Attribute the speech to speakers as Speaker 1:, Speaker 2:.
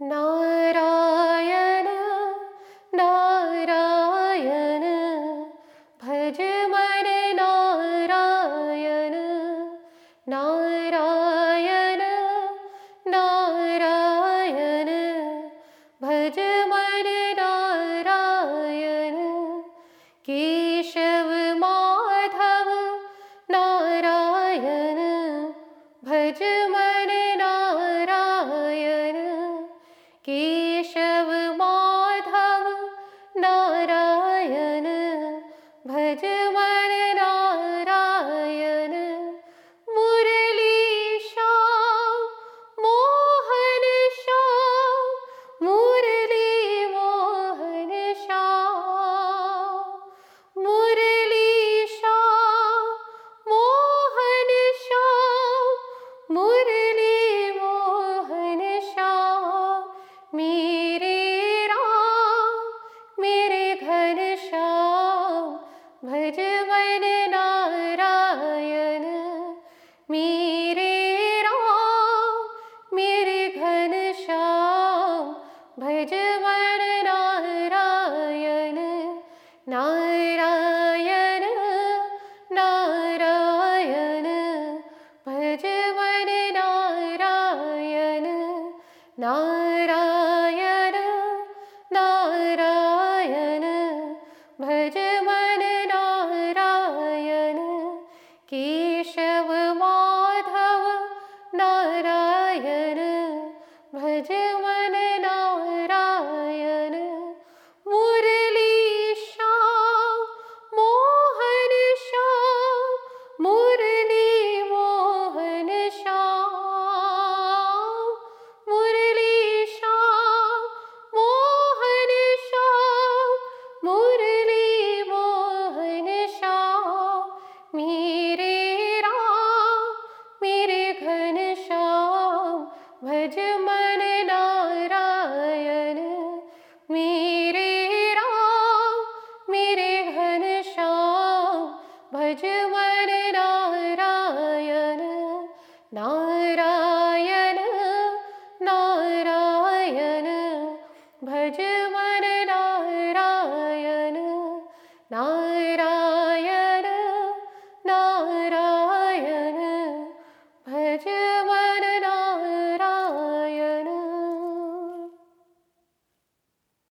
Speaker 1: नारायण नारायण भज मन नारायण नारायण नारायण भज मन नारायण केशव माधव नारायण भज मन केशव नारायण नारायण भज मन नारायण नारायण नारायण भज मन नारायण केशव माधव नारायण भज मन नारायण नारायण भज मन